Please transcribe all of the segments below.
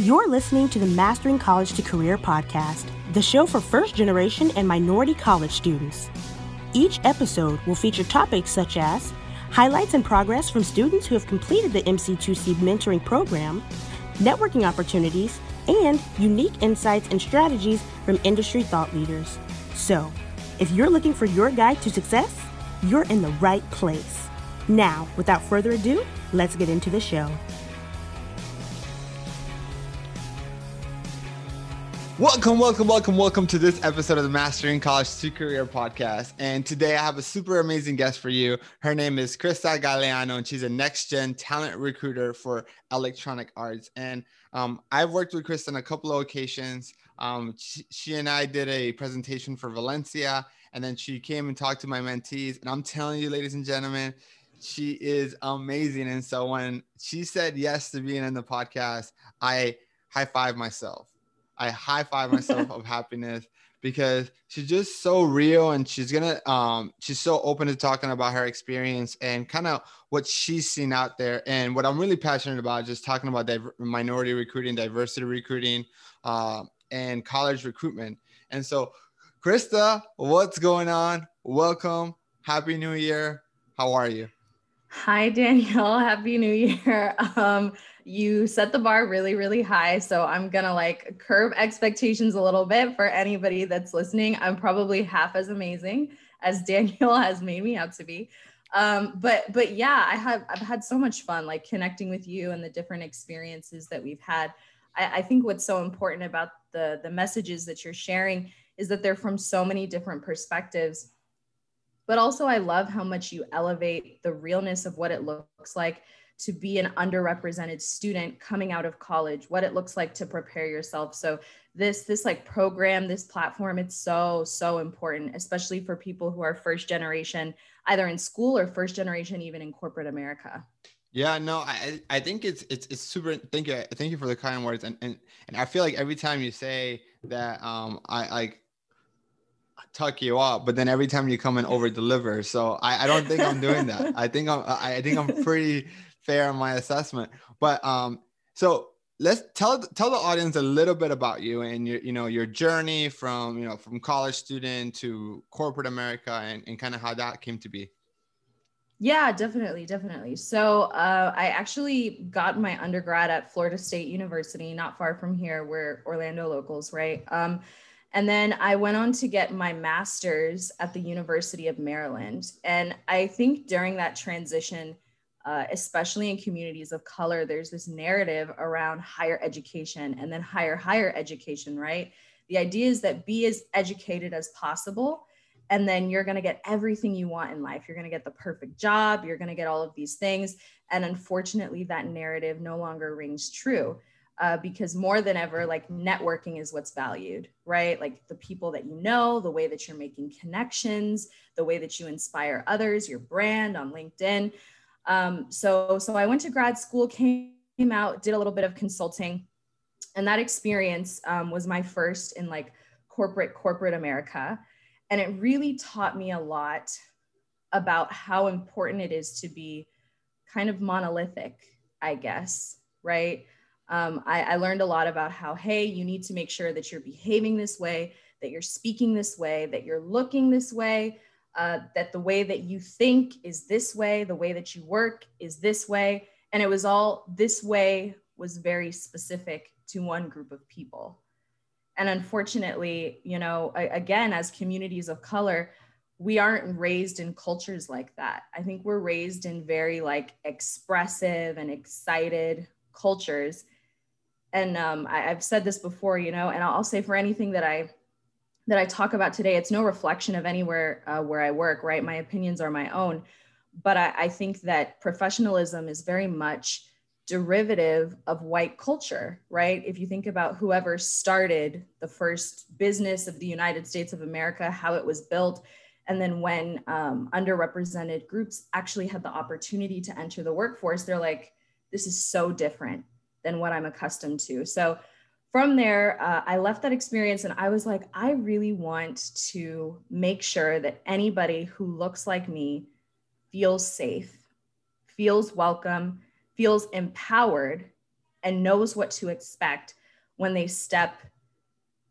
You're listening to the Mastering College to Career podcast, the show for first generation and minority college students. Each episode will feature topics such as highlights and progress from students who have completed the MC2C mentoring program, networking opportunities, and unique insights and strategies from industry thought leaders. So, if you're looking for your guide to success, you're in the right place. Now, without further ado, let's get into the show. Welcome, welcome, welcome, welcome to this episode of the Mastering College to Career podcast. And today I have a super amazing guest for you. Her name is Krista Galeano, and she's a next gen talent recruiter for electronic arts. And um, I've worked with Krista on a couple of occasions. Um, she, she and I did a presentation for Valencia, and then she came and talked to my mentees. And I'm telling you, ladies and gentlemen, she is amazing. And so when she said yes to being in the podcast, I high five myself I high five myself of happiness because she's just so real and she's gonna um she's so open to talking about her experience and kind of what she's seen out there. And what i'm really passionate about just talking about diver- minority recruiting diversity recruiting uh, and college recruitment. And so krista what's going on? Welcome. Happy new year. How are you hi daniel. Happy new year. Um you set the bar really really high so i'm gonna like curb expectations a little bit for anybody that's listening. I'm probably half as amazing as daniel has made me out to be. Um, but but yeah i have i've had so much fun like connecting with you and the different experiences that we've had. I, I think what's so important about the the messages that you're sharing is that they're from so many different perspectives but also i love how much you elevate the realness of what it looks like to be an underrepresented student coming out of college what it looks like to prepare yourself so this this like program this platform it's so so important especially for people who are first generation either in school or first generation even in corporate america yeah, no, I I think it's it's it's super. Thank you, thank you for the kind words, and and and I feel like every time you say that, um, I like tuck you up, but then every time you come and over deliver. So I I don't think I'm doing that. I think I'm I think I'm pretty fair in my assessment. But um, so let's tell tell the audience a little bit about you and your you know your journey from you know from college student to corporate America and, and kind of how that came to be. Yeah, definitely, definitely. So uh, I actually got my undergrad at Florida State University, not far from here. We're Orlando locals, right? Um, and then I went on to get my master's at the University of Maryland. And I think during that transition, uh, especially in communities of color, there's this narrative around higher education and then higher, higher education, right? The idea is that be as educated as possible. And then you're going to get everything you want in life. You're going to get the perfect job. You're going to get all of these things. And unfortunately, that narrative no longer rings true. Uh, because more than ever, like networking is what's valued, right? Like the people that you know, the way that you're making connections, the way that you inspire others, your brand on LinkedIn. Um, so, so I went to grad school, came out, did a little bit of consulting, and that experience um, was my first in like corporate corporate America, and it really taught me a lot about how important it is to be kind of monolithic, I guess, right? Um, I, I learned a lot about how, hey, you need to make sure that you're behaving this way, that you're speaking this way, that you're looking this way, uh, that the way that you think is this way, the way that you work is this way. And it was all this way was very specific to one group of people. And unfortunately, you know, again, as communities of color, we aren't raised in cultures like that. I think we're raised in very like expressive and excited cultures. And um, I, have said this before, you know, and I'll say for anything that I that I talk about today, it's no reflection of anywhere uh, where I work, right? My opinions are my own. But I, I think that professionalism is very much derivative of white culture, right? If you think about whoever started the first business of the United States of America, how it was built, and then when um, underrepresented groups actually had the opportunity to enter the workforce, they're like, this is so different than what I'm accustomed to. So from there, uh, I left that experience and I was like, I really want to make sure that anybody who looks like me feels safe, feels welcome, feels empowered and knows what to expect when they step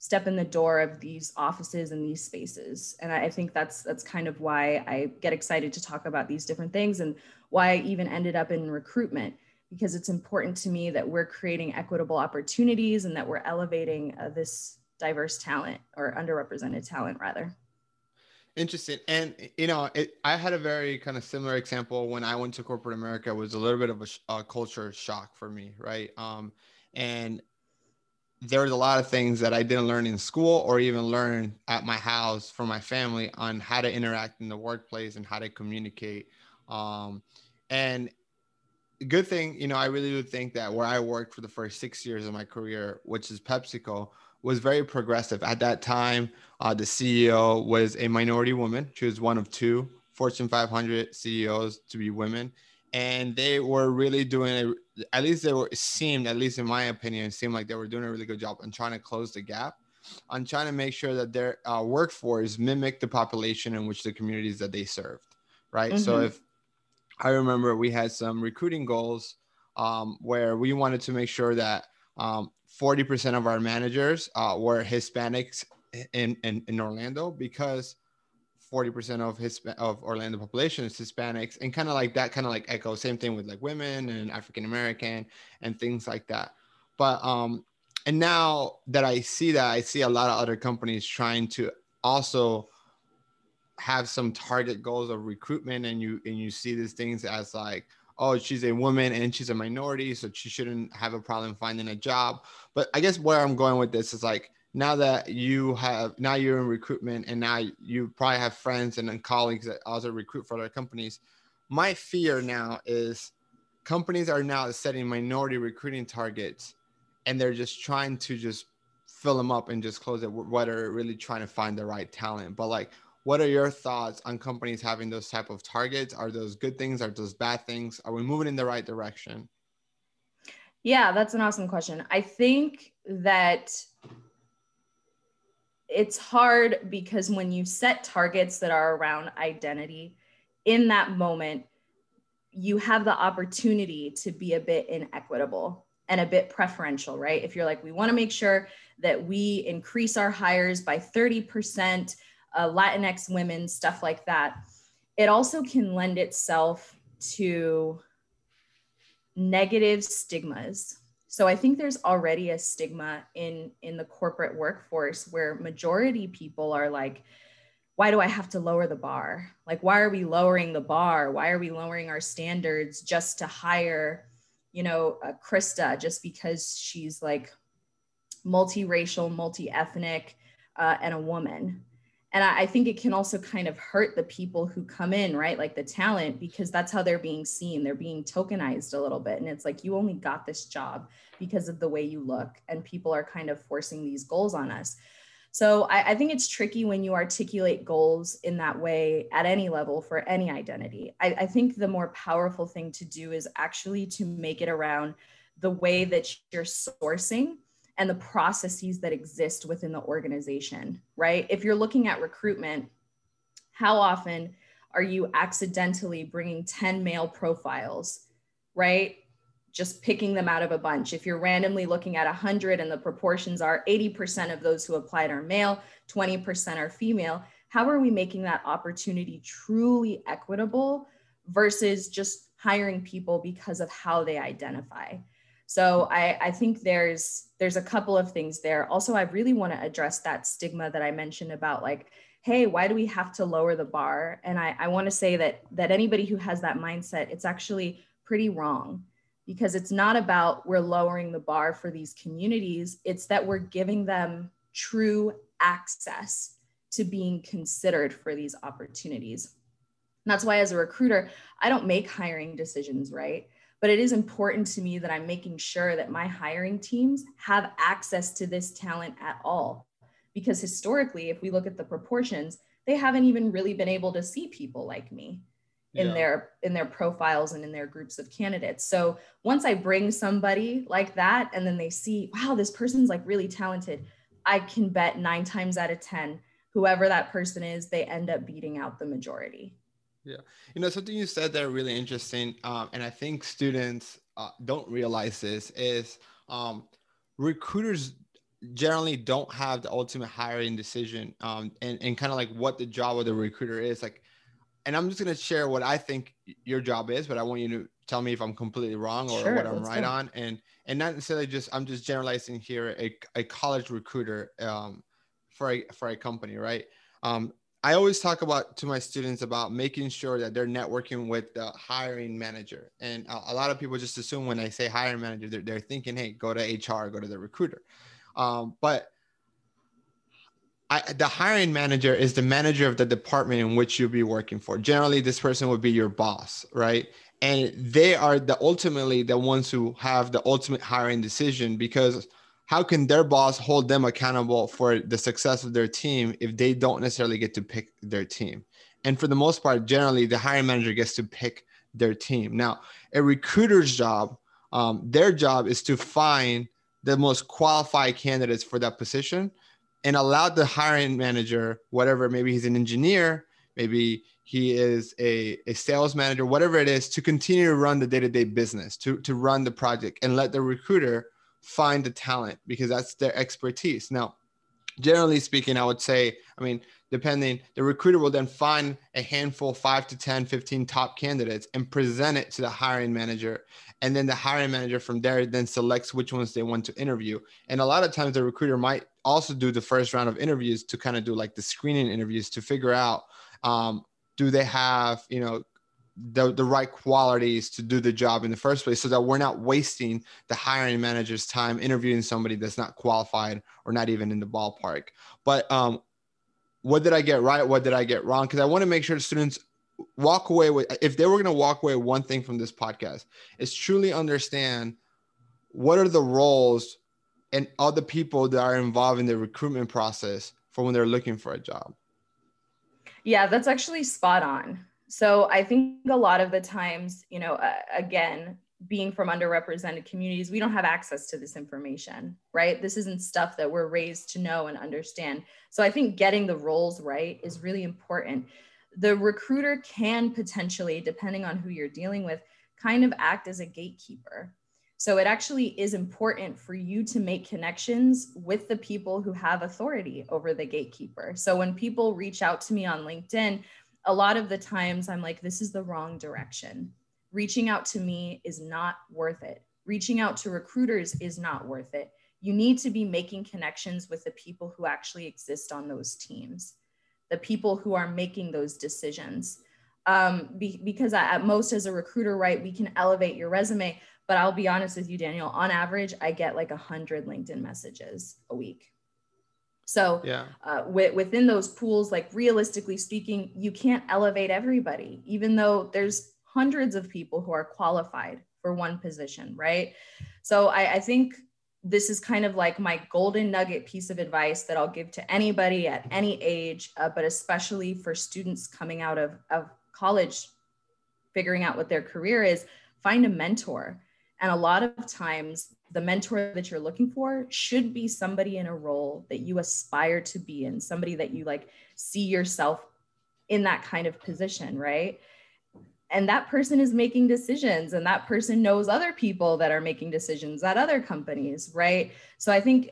step in the door of these offices and these spaces and i think that's that's kind of why i get excited to talk about these different things and why i even ended up in recruitment because it's important to me that we're creating equitable opportunities and that we're elevating uh, this diverse talent or underrepresented talent rather. Interesting. And you know it, i had a very kind of similar example when i went to corporate america. It was a little bit of a, a culture shock for me right? Um, and there was a lot of things that I didn't learn in school or even learn at my house from my family on how to interact in the workplace and how to communicate. Um, and good thing, you know, I really do think that where I worked for the first six years of my career, which is PepsiCo, was very progressive. At that time, uh, the CEO was a minority woman. She was one of two Fortune 500 CEOs to be women and they were really doing it. At least they were seemed, at least in my opinion, seemed like they were doing a really good job on trying to close the gap, on trying to make sure that their uh, workforce mimicked the population in which the communities that they served. Right. Mm-hmm. So if I remember, we had some recruiting goals um, where we wanted to make sure that um, 40% of our managers uh, were Hispanics in, in, in Orlando because 40% of his of Orlando population is Hispanics and kind of like that kind of like echo same thing with like women and African American and things like that. But um and now that I see that I see a lot of other companies trying to also have some target goals of recruitment and you and you see these things as like oh she's a woman and she's a minority so she shouldn't have a problem finding a job. But i guess where i'm going with this is like now that you have now you're in recruitment and now you probably have friends and colleagues that also recruit for other companies my fear now is companies are now setting minority recruiting targets and they're just trying to just fill them up and just close it whether really trying to find the right talent. But like what are your thoughts on companies having those type of targets? Are those good things? Are those bad things? Are we moving in the right direction? Yeah that's an awesome question. I think that it's hard because when you set targets that are around identity in that moment you have the opportunity to be a bit inequitable and a bit preferential right? If you're like we want to make sure that we increase our hires by 30% uh, latinx women stuff like that it also can lend itself to negative stigmas. So i think there's already a stigma in in the corporate workforce where majority people are like why do i have to lower the bar? Like why are we lowering the bar? Why are we lowering our standards just to hire you know krista just because she's like multiracial multi-ethnic uh, and a woman and I, I think it can also kind of hurt the people who come in right? Like the talent because that's how they're being seen. They're being tokenized a little bit. And it's like you only got this job because of the way you look and people are kind of forcing these goals on us. So I, I, think it's tricky when you articulate goals in that way at any level for any identity. I, I, think the more powerful thing to do is actually to make it around the way that you're sourcing and the processes that exist within the organization, right? If you're looking at recruitment, how often are you accidentally bringing 10 male profiles, right? Just picking them out of a bunch. If you're randomly looking at 100 and the proportions are 80% of those who applied are male, 20% are female, how are we making that opportunity truly equitable versus just hiring people because of how they identify? So I, I think there's there's a couple of things there. Also, I really want to address that stigma that I mentioned about like, hey, why do we have to lower the bar? And I, I want to say that that anybody who has that mindset, it's actually pretty wrong because it's not about we're lowering the bar for these communities. It's that we're giving them true access to being considered for these opportunities. And that's why as a recruiter, I don't make hiring decisions, right? But it is important to me that I'm making sure that my hiring teams have access to this talent at all. Because historically, if we look at the proportions, they haven't even really been able to see people like me in yeah. their in their profiles and in their groups of candidates. So once I bring somebody like that and then they see, wow, this person's like really talented, I can bet 9 times out of 10 whoever that person is, they end up beating out the majority. Yeah. You know, something you said there really interesting. Um, and I think students uh, don't realize this is um, recruiters generally don't have the ultimate hiring decision um, and, and kind of like what the job of the recruiter is like and i'm just going to share what i think your job is but i want you to tell me if i'm completely wrong or sure, what i'm right go. on and and not necessarily just i'm just generalizing here a, a college recruiter um, for a for a company right um, I always talk about to my students about making sure that they're networking with the hiring manager. And a, a lot of people just assume when I say hiring manager, they're, they're thinking, hey, go to HR, go to the recruiter. Um, but I, the hiring manager is the manager of the department in which you'll be working for. Generally, this person would be your boss, right? And they are the ultimately the ones who have the ultimate hiring decision because how can their boss hold them accountable for the success of their team if they don't necessarily get to pick their team? And for the most part, generally, the hiring manager gets to pick their team. Now, a recruiter's job, um, their job is to find the most qualified candidates for that position and allow the hiring manager, whatever, maybe he's an engineer, maybe he is a, a sales manager, whatever it is, to continue to run the day-to-day business, to, to run the project and let the recruiter find the talent because that's their expertise. Now, generally speaking, I would say, I mean, depending, the recruiter will then find a handful, five to 10, 15 top candidates and present it to the hiring manager. And then the hiring manager from there then selects which ones they want to interview. And a lot of times the recruiter might also do the first round of interviews to kind of do like the screening interviews to figure out um, do they have, you know, the, the right qualities to do the job in the first place so that we're not wasting the hiring manager's time interviewing somebody that's not qualified or not even in the ballpark. But um, what did I get right? What did I get wrong? Because I want to make sure students walk away with, if they were going to walk away one thing from this podcast, is truly understand what are the roles and other people that are involved in the recruitment process for when they're looking for a job. Yeah, that's actually spot on. So I think a lot of the times, you know, uh, again, being from underrepresented communities, we don't have access to this information, right? This isn't stuff that we're raised to know and understand. So I think getting the roles right is really important. The recruiter can potentially, depending on who you're dealing with, kind of act as a gatekeeper. So it actually is important for you to make connections with the people who have authority over the gatekeeper. So when people reach out to me on LinkedIn, a lot of the times I'm like, this is the wrong direction reaching out to me is not worth it. Reaching out to recruiters is not worth it. You need to be making connections with the people who actually exist on those teams, the people who are making those decisions. Um, be, because at most, as a recruiter, right, we can elevate your resume. But I'll be honest with you, Daniel, on average, I get like 100 LinkedIn messages a week. So yeah. uh, w- within those pools, like realistically speaking, you can't elevate everybody, even though there's hundreds of people who are qualified for one position, right? So I, I think this is kind of like my golden nugget piece of advice that I'll give to anybody at any age, uh, but especially for students coming out of, of college, figuring out what their career is, find a mentor. And a lot of times, the mentor that you're looking for should be somebody in a role that you aspire to be in, somebody that you like see yourself in that kind of position, right? and that person is making decisions and that person knows other people that are making decisions at other companies right so i think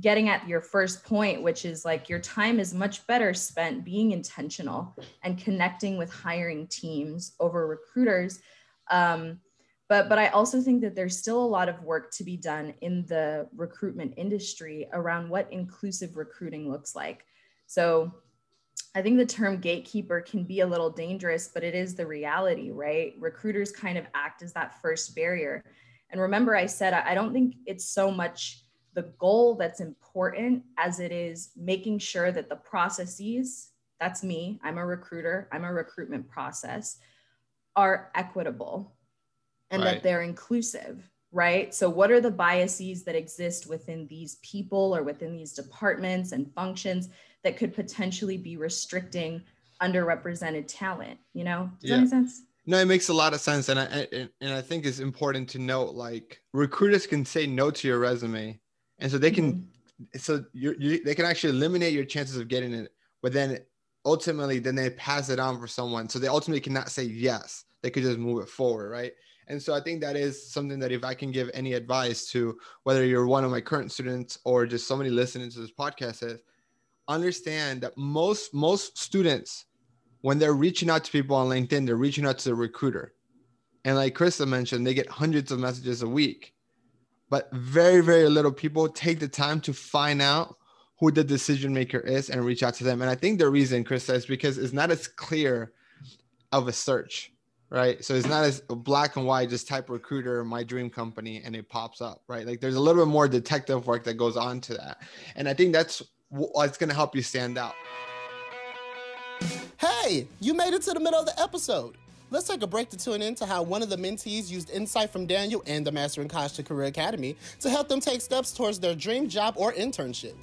getting at your first point which is like your time is much better spent being intentional and connecting with hiring teams over recruiters um, but but i also think that there's still a lot of work to be done in the recruitment industry around what inclusive recruiting looks like so I think the term gatekeeper can be a little dangerous, but it is the reality, right? Recruiters kind of act as that first barrier. And remember, I said, I don't think it's so much the goal that's important as it is making sure that the processes that's me, I'm a recruiter, I'm a recruitment process, are equitable and right. that they're inclusive, right? So, what are the biases that exist within these people or within these departments and functions that could potentially be restricting underrepresented talent you know does yeah. that make sense no it makes a lot of sense and I, and I think it's important to note like recruiters can say no to your resume and so they can mm-hmm. so you they can actually eliminate your chances of getting it but then ultimately then they pass it on for someone. So they ultimately cannot say yes. They could just move it forward, right? And so I think that is something that if I can give any advice to whether you're one of my current students or just somebody listening to this podcast is understand that most most students when they're reaching out to people on LinkedIn, they're reaching out to the recruiter. And like Krista mentioned, they get hundreds of messages a week. But very, very little people take the time to find out who the decision maker is and reach out to them. And I think the reason, Krista, is because it's not as clear of a search right? So it's not as black and white, just type recruiter, my dream company, and it pops up, right? Like there's a little bit more detective work that goes on to that. And I think that's what's going to help you stand out. Hey, you made it to the middle of the episode. Let's take a break to tune in to how one of the mentees used insight from Daniel and the Mastering College to Career Academy to help them take steps towards their dream job or internship.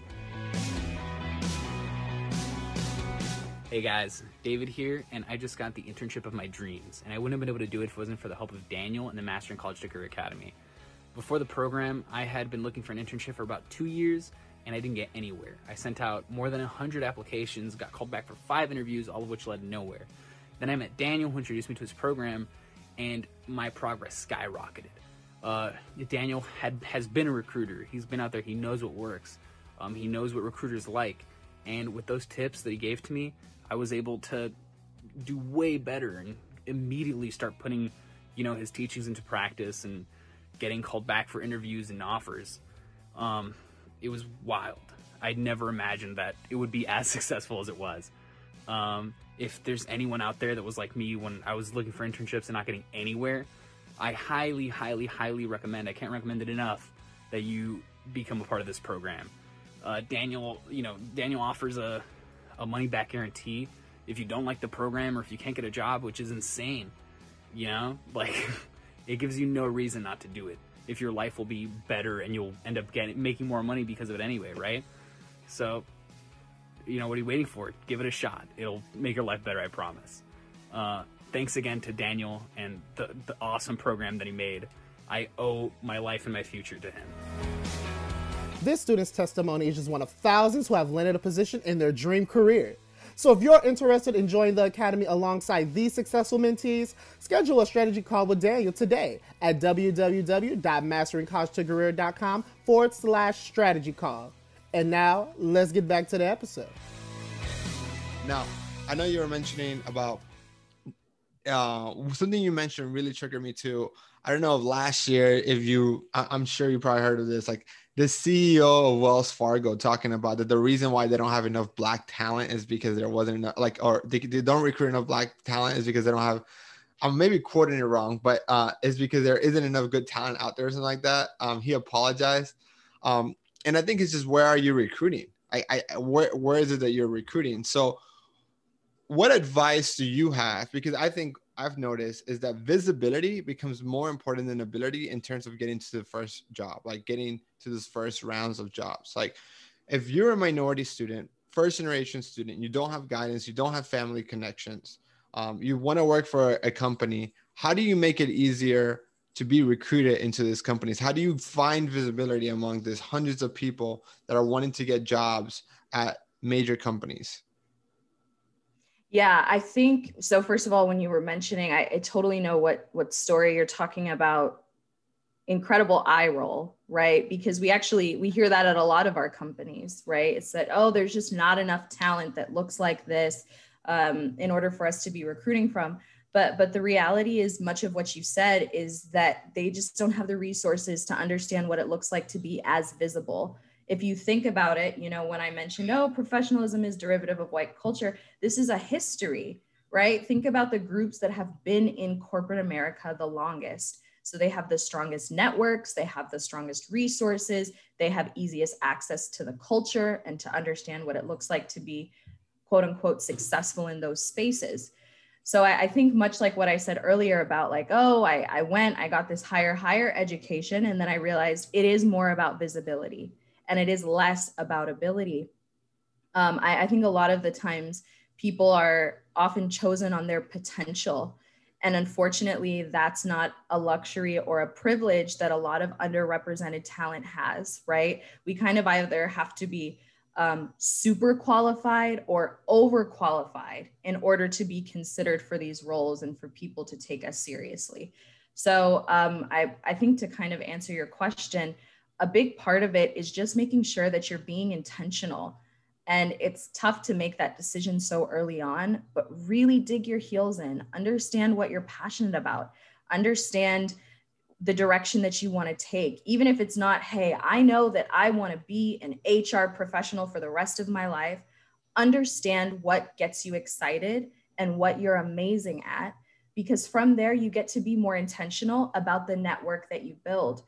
Hey guys, David here, and I just got the internship of my dreams, and I wouldn't have been able to do it if it wasn't for the help of Daniel and the Mastering College Career Academy. Before the program, I had been looking for an internship for about two years, and I didn't get anywhere. I sent out more than 100 applications, got called back for five interviews, all of which led nowhere. Then I met Daniel, who introduced me to his program, and my progress skyrocketed. Uh, Daniel had has been a recruiter. He's been out there. He knows what works. Um, he knows what recruiters like. And with those tips that he gave to me, I was able to do way better and immediately start putting, you know, his teachings into practice and getting called back for interviews and offers. Um, it was wild. I'd never imagined that it would be as successful as it was. Um, if there's anyone out there that was like me when I was looking for internships and not getting anywhere, I highly, highly, highly recommend. I can't recommend it enough that you become a part of this program. Uh, Daniel, you know, Daniel offers a a money back guarantee if you don't like the program or if you can't get a job, which is insane. You know, like it gives you no reason not to do it. If your life will be better and you'll end up getting making more money because of it anyway, right? So, you know, what are you waiting for? Give it a shot. It'll make your life better, I promise. Uh, thanks again to Daniel and the, the awesome program that he made. I owe my life and my future to him. This student's testimony is just one of thousands who have landed a position in their dream career. So if you're interested in joining the Academy alongside these successful mentees, schedule a strategy call with Daniel today at www.masteringcollegetocareer.com forward slash strategy call. And now let's get back to the episode. Now, I know you were mentioning about uh, something you mentioned really triggered me too. I don't know if last year, if you, I, I'm sure you probably heard of this, like the CEO of Wells Fargo talking about that the reason why they don't have enough black talent is because there wasn't enough like or they, they don't recruit enough black talent is because they don't have I'm maybe quoting it wrong, but uh, is because there isn't enough good talent out there or something like that. Um, he apologized. Um, and I think it's just where are you recruiting? I, I where where is it that you're recruiting? So what advice do you have? Because I think I've noticed is that visibility becomes more important than ability in terms of getting to the first job, like getting to those first rounds of jobs. Like if you're a minority student, first generation student, you don't have guidance, you don't have family connections, um, you want to work for a company, how do you make it easier to be recruited into these companies? How do you find visibility among these hundreds of people that are wanting to get jobs at major companies? Yeah, I think so. First of all, when you were mentioning, I, I totally know what what story you're talking about. Incredible eye roll, right? Because we actually we hear that at a lot of our companies, right? It's that oh, there's just not enough talent that looks like this um, in order for us to be recruiting from. But but the reality is, much of what you said is that they just don't have the resources to understand what it looks like to be as visible if you think about it, you know, when I mentioned, oh, professionalism is derivative of white culture, this is a history, right? Think about the groups that have been in corporate America the longest. So they have the strongest networks, they have the strongest resources, they have easiest access to the culture and to understand what it looks like to be quote unquote successful in those spaces. So I, I, think much like what I said earlier about like, oh, I, I went, I got this higher, higher education, and then I realized it is more about visibility and it is less about ability. Um, I, I think a lot of the times people are often chosen on their potential. And unfortunately, that's not a luxury or a privilege that a lot of underrepresented talent has, right? We kind of either have to be um, super qualified or overqualified in order to be considered for these roles and for people to take us seriously. So um, I, I think to kind of answer your question, a big part of it is just making sure that you're being intentional. And it's tough to make that decision so early on, but really dig your heels in, understand what you're passionate about, understand the direction that you want to take, even if it's not, hey, I know that I want to be an HR professional for the rest of my life. Understand what gets you excited and what you're amazing at, because from there, you get to be more intentional about the network that you build.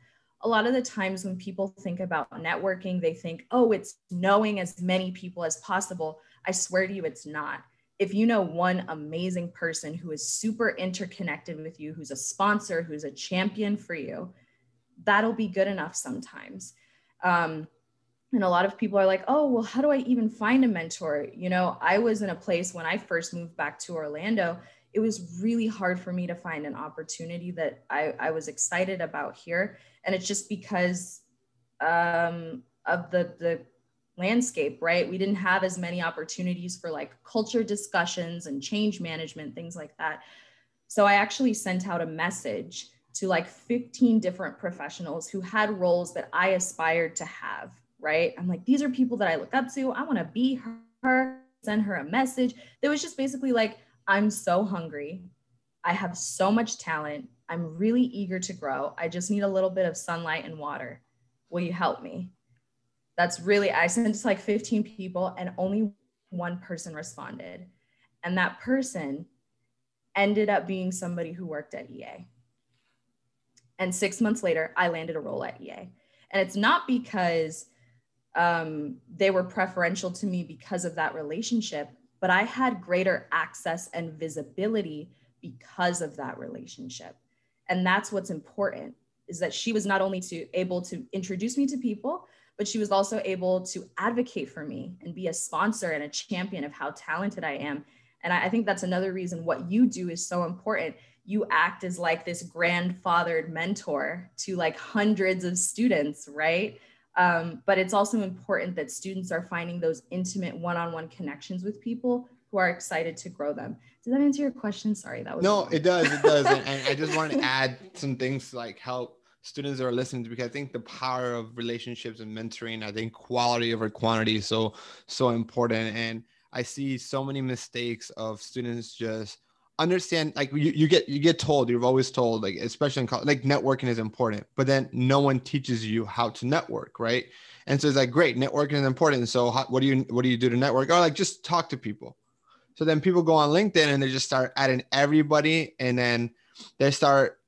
A lot of the times when people think about networking, they think, oh, it's knowing as many people as possible. I swear to you, it's not if you know one amazing person who is super interconnected with you, who's a sponsor, who's a champion for you, that'll be good enough sometimes. Um, and a lot of people are like, oh, well, how do I even find a mentor? You know, I was in a place when I first moved back to Orlando, it was really hard for me to find an opportunity that I, I was excited about here. And it's just because um, of the, the landscape, right? We didn't have as many opportunities for like culture discussions and change management, things like that. So I actually sent out a message to like 15 different professionals who had roles that I aspired to have, right? I'm like, these are people that I look up to. I want to be her, send her a message. That was just basically like, I'm so hungry. I have so much talent. I'm really eager to grow. I just need a little bit of sunlight and water. Will you help me? that's really i sent to like 15 people and only one person responded and that person ended up being somebody who worked at ea and six months later i landed a role at ea and it's not because um, they were preferential to me because of that relationship but i had greater access and visibility because of that relationship and that's what's important is that she was not only to able to introduce me to people but she was also able to advocate for me and be a sponsor and a champion of how talented I am. And I, I think that's another reason what you do is so important. You act as like this grandfathered mentor to like hundreds of students, right? Um, but it's also important that students are finding those intimate one-on-one connections with people who are excited to grow them. Does that answer your question? Sorry, that was no. It does. It does. and, and I just want to add some things like help students that are listening because I think the power of relationships and mentoring, I think quality over quantity is so so important. And I see so many mistakes of students just understand like you, you get you get told you're always told like especially in college like networking is important but then no one teaches you how to network right and so it's like great networking is important so how, what do you what do you do to network or like just talk to people so then people go on linkedin and they just start adding everybody and then they start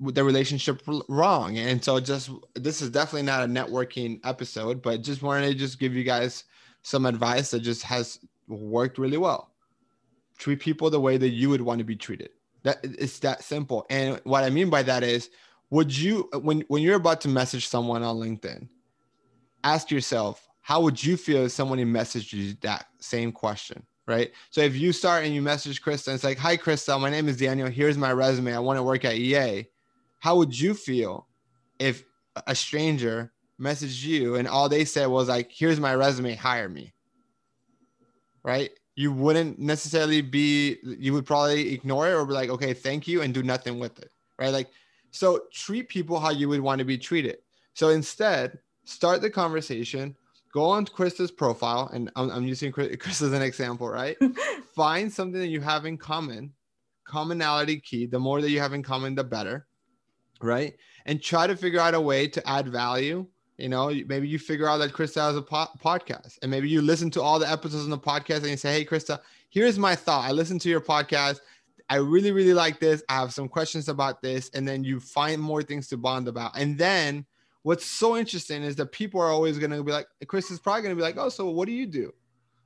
the relationship wrong. And so just this is definitely not a networking episode, but just wanted to just give you guys some advice that just has worked really well. Treat people the way that you would want to be treated. That it's that simple. And what I mean by that is would you when when you're about to message someone on LinkedIn, ask yourself, how would you feel if someone messaged you that same question? Right. So if you start and you message Krista, it's like, Hi Krista, my name is Daniel. Here's my resume. I want to work at EA how would you feel if a stranger messaged you and all they said was like, here's my resume, hire me? Right? You wouldn't necessarily be, you would probably ignore it or be like, okay, thank you, and do nothing with it. Right? Like, so treat people how you would want to be treated. So instead, start the conversation, go on Krista's profile, and I'm, I'm using Chris as an example, right? Find something that you have in common, commonality key. The more that you have in common, the better right? And try to figure out a way to add value. You know, maybe you figure out that Krista has a po- podcast, and maybe you listen to all the episodes on the podcast and you say, Hey, Krista, here's my thought. I listened to your podcast. I really, really like this. I have some questions about this. And then you find more things to bond about. And then what's so interesting is that people are always going to be like, Chris is probably going to be like, Oh, so what do you do?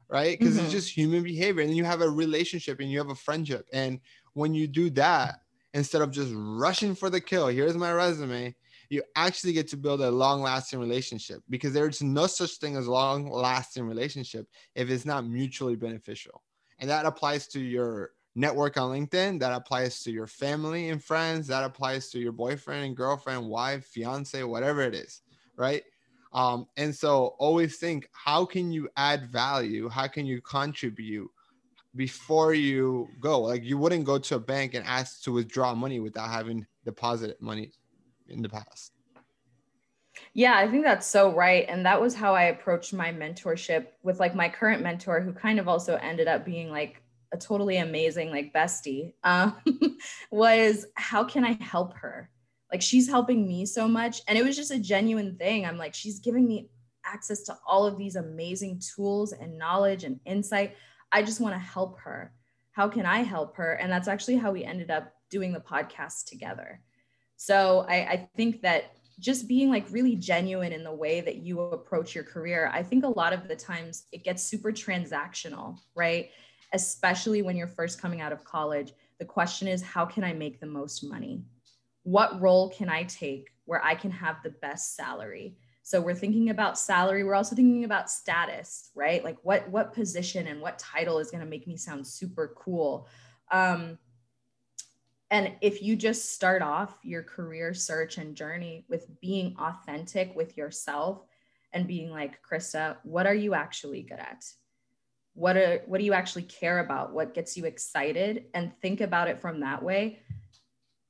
Right. Because mm-hmm. it's just human behavior. And then you have a relationship and you have a friendship. And when you do that, instead of just rushing for the kill. Here's my resume. You actually get to build a long lasting relationship because there's no such thing as long lasting relationship if it's not mutually beneficial. And that applies to your network on LinkedIn, that applies to your family and friends, that applies to your boyfriend and girlfriend, wife, fiance, whatever it is, right? Um, and so always think how can you add value? How can you contribute before you go? Like you wouldn't go to a bank and ask to withdraw money without having deposited money in the past. Yeah, I think that's so right. And that was how I approached my mentorship with like my current mentor, who kind of also ended up being like a totally amazing like bestie. Um, was how can I help her? Like she's helping me so much. And it was just a genuine thing. I'm like, she's giving me access to all of these amazing tools and knowledge and insight. I just want to help her. How can I help her? And that's actually how we ended up doing the podcast together. So I, I think that just being like really genuine in the way that you approach your career, I think a lot of the times it gets super transactional, right? Especially when you're first coming out of college. The question is, how can I make the most money? what role can I take where I can have the best salary? So we're thinking about salary. We're also thinking about status, right? Like what what position and what title is going to make me sound super cool. Um, and if you just start off your career search and journey with being authentic with yourself and being like, Krista, what are you actually good at? What are what do you actually care about? What gets you excited? And think about it from that way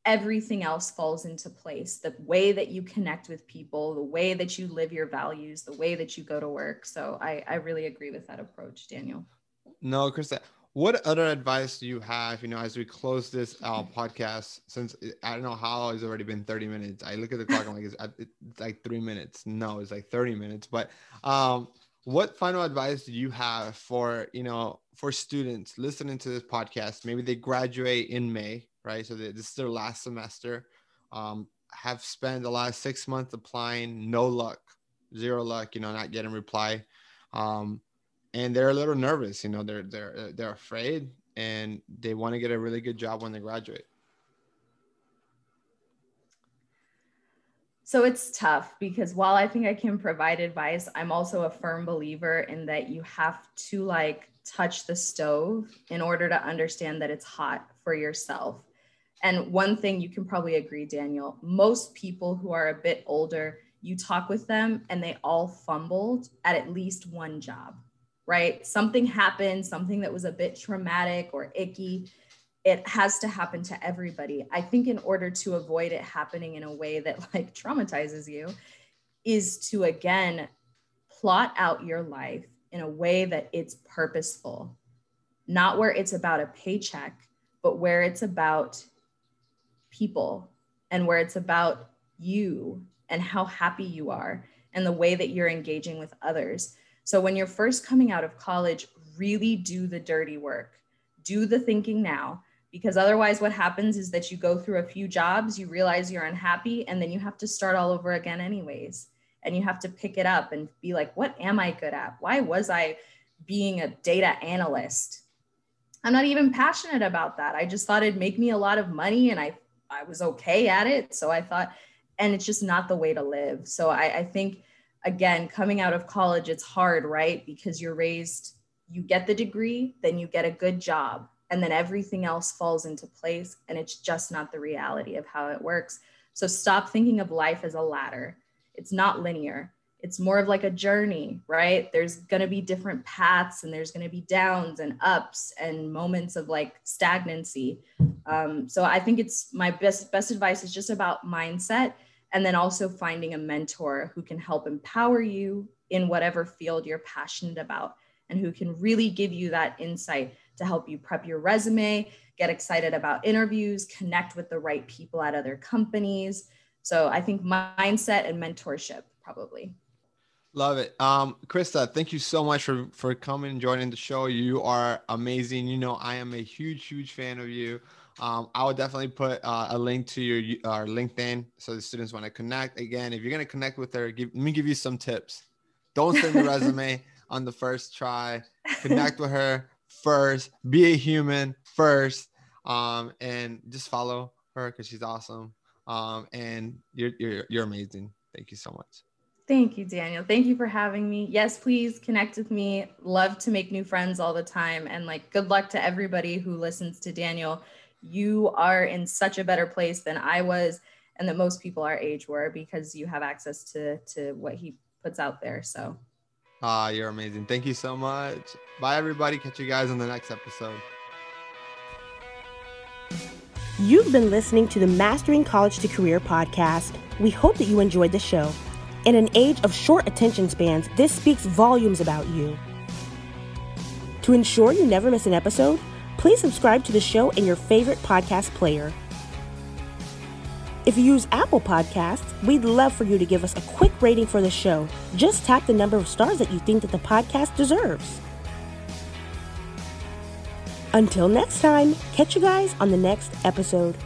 everything else falls into place the way that you connect with people the way that you live your values the way that you go to work so i, I really agree with that approach daniel no krista what other advice do you have you know as we close this uh, podcast since i don't know how it's already been 30 minutes i look at the clock i'm like it's, it's like three minutes no it's like 30 minutes but um what final advice do you have for you know for students listening to this podcast maybe they graduate in may right? So this is their last semester. Um, have spent the last six months applying, no luck, zero luck. You know, not getting reply, um, and they're a little nervous. You know, they're they're uh, they're afraid, and they want to get a really good job when they graduate. So it's tough because while I think I can provide advice, I'm also a firm believer in that you have to like touch the stove in order to understand that it's hot for yourself. And one thing you can probably agree, Daniel, most people who are a bit older, you talk with them and they all fumbled at at least one job, right? Something happened, something that was a bit traumatic or icky. It has to happen to everybody. I think in order to avoid it happening in a way that like traumatizes you, is to again plot out your life in a way that it's purposeful, not where it's about a paycheck, but where it's about people and where it's about you and how happy you are and the way that you're engaging with others. So when you're first coming out of college, really do the dirty work. Do the thinking now because otherwise what happens is that you go through a few jobs, you realize you're unhappy and then you have to start all over again anyways. And you have to pick it up and be like, what am I good at? Why was I being a data analyst? I'm not even passionate about that. I just thought it'd make me a lot of money and I I was okay at it. So I thought, and it's just not the way to live. So I, I think, again, coming out of college, it's hard, right? Because you're raised, you get the degree, then you get a good job, and then everything else falls into place. And it's just not the reality of how it works. So stop thinking of life as a ladder. It's not linear it's more of like a journey, right? There's going to be different paths and there's going to be downs and ups and moments of like stagnancy. Um, so I think it's my best best advice is just about mindset and then also finding a mentor who can help empower you in whatever field you're passionate about and who can really give you that insight to help you prep your resume, get excited about interviews, connect with the right people at other companies. So I think mindset and mentorship probably. Love it. Um, Krista, thank you so much for, for coming and joining the show. You are amazing. You know, I am a huge, huge fan of you. Um, I would definitely put uh, a link to your uh, LinkedIn so the students want to connect. Again, if you're going to connect with her, give, let me give you some tips. Don't send the resume on the first try. Connect with her first. Be a human first, um, and just follow her because she's awesome. Um, and you're, you're you're amazing. Thank you so much. Thank you, Daniel. Thank you for having me. Yes, please connect with me. Love to make new friends all the time. And like, good luck to everybody who listens to Daniel. You are in such a better place than I was, and that most people our age were because you have access to to what he puts out there. So Ah, you're amazing. Thank you so much. Bye everybody. Catch you guys on the next episode. You've been listening to the Mastering College to Career podcast. We hope that you enjoyed the show. In an age of short attention spans, this speaks volumes about you. To ensure you never miss an episode, please subscribe to the show in your favorite podcast player. If you use Apple Podcasts, we'd love for you to give us a quick rating for the show. Just tap the number of stars that you think that the podcast deserves. Until next time, catch you guys on the next episode.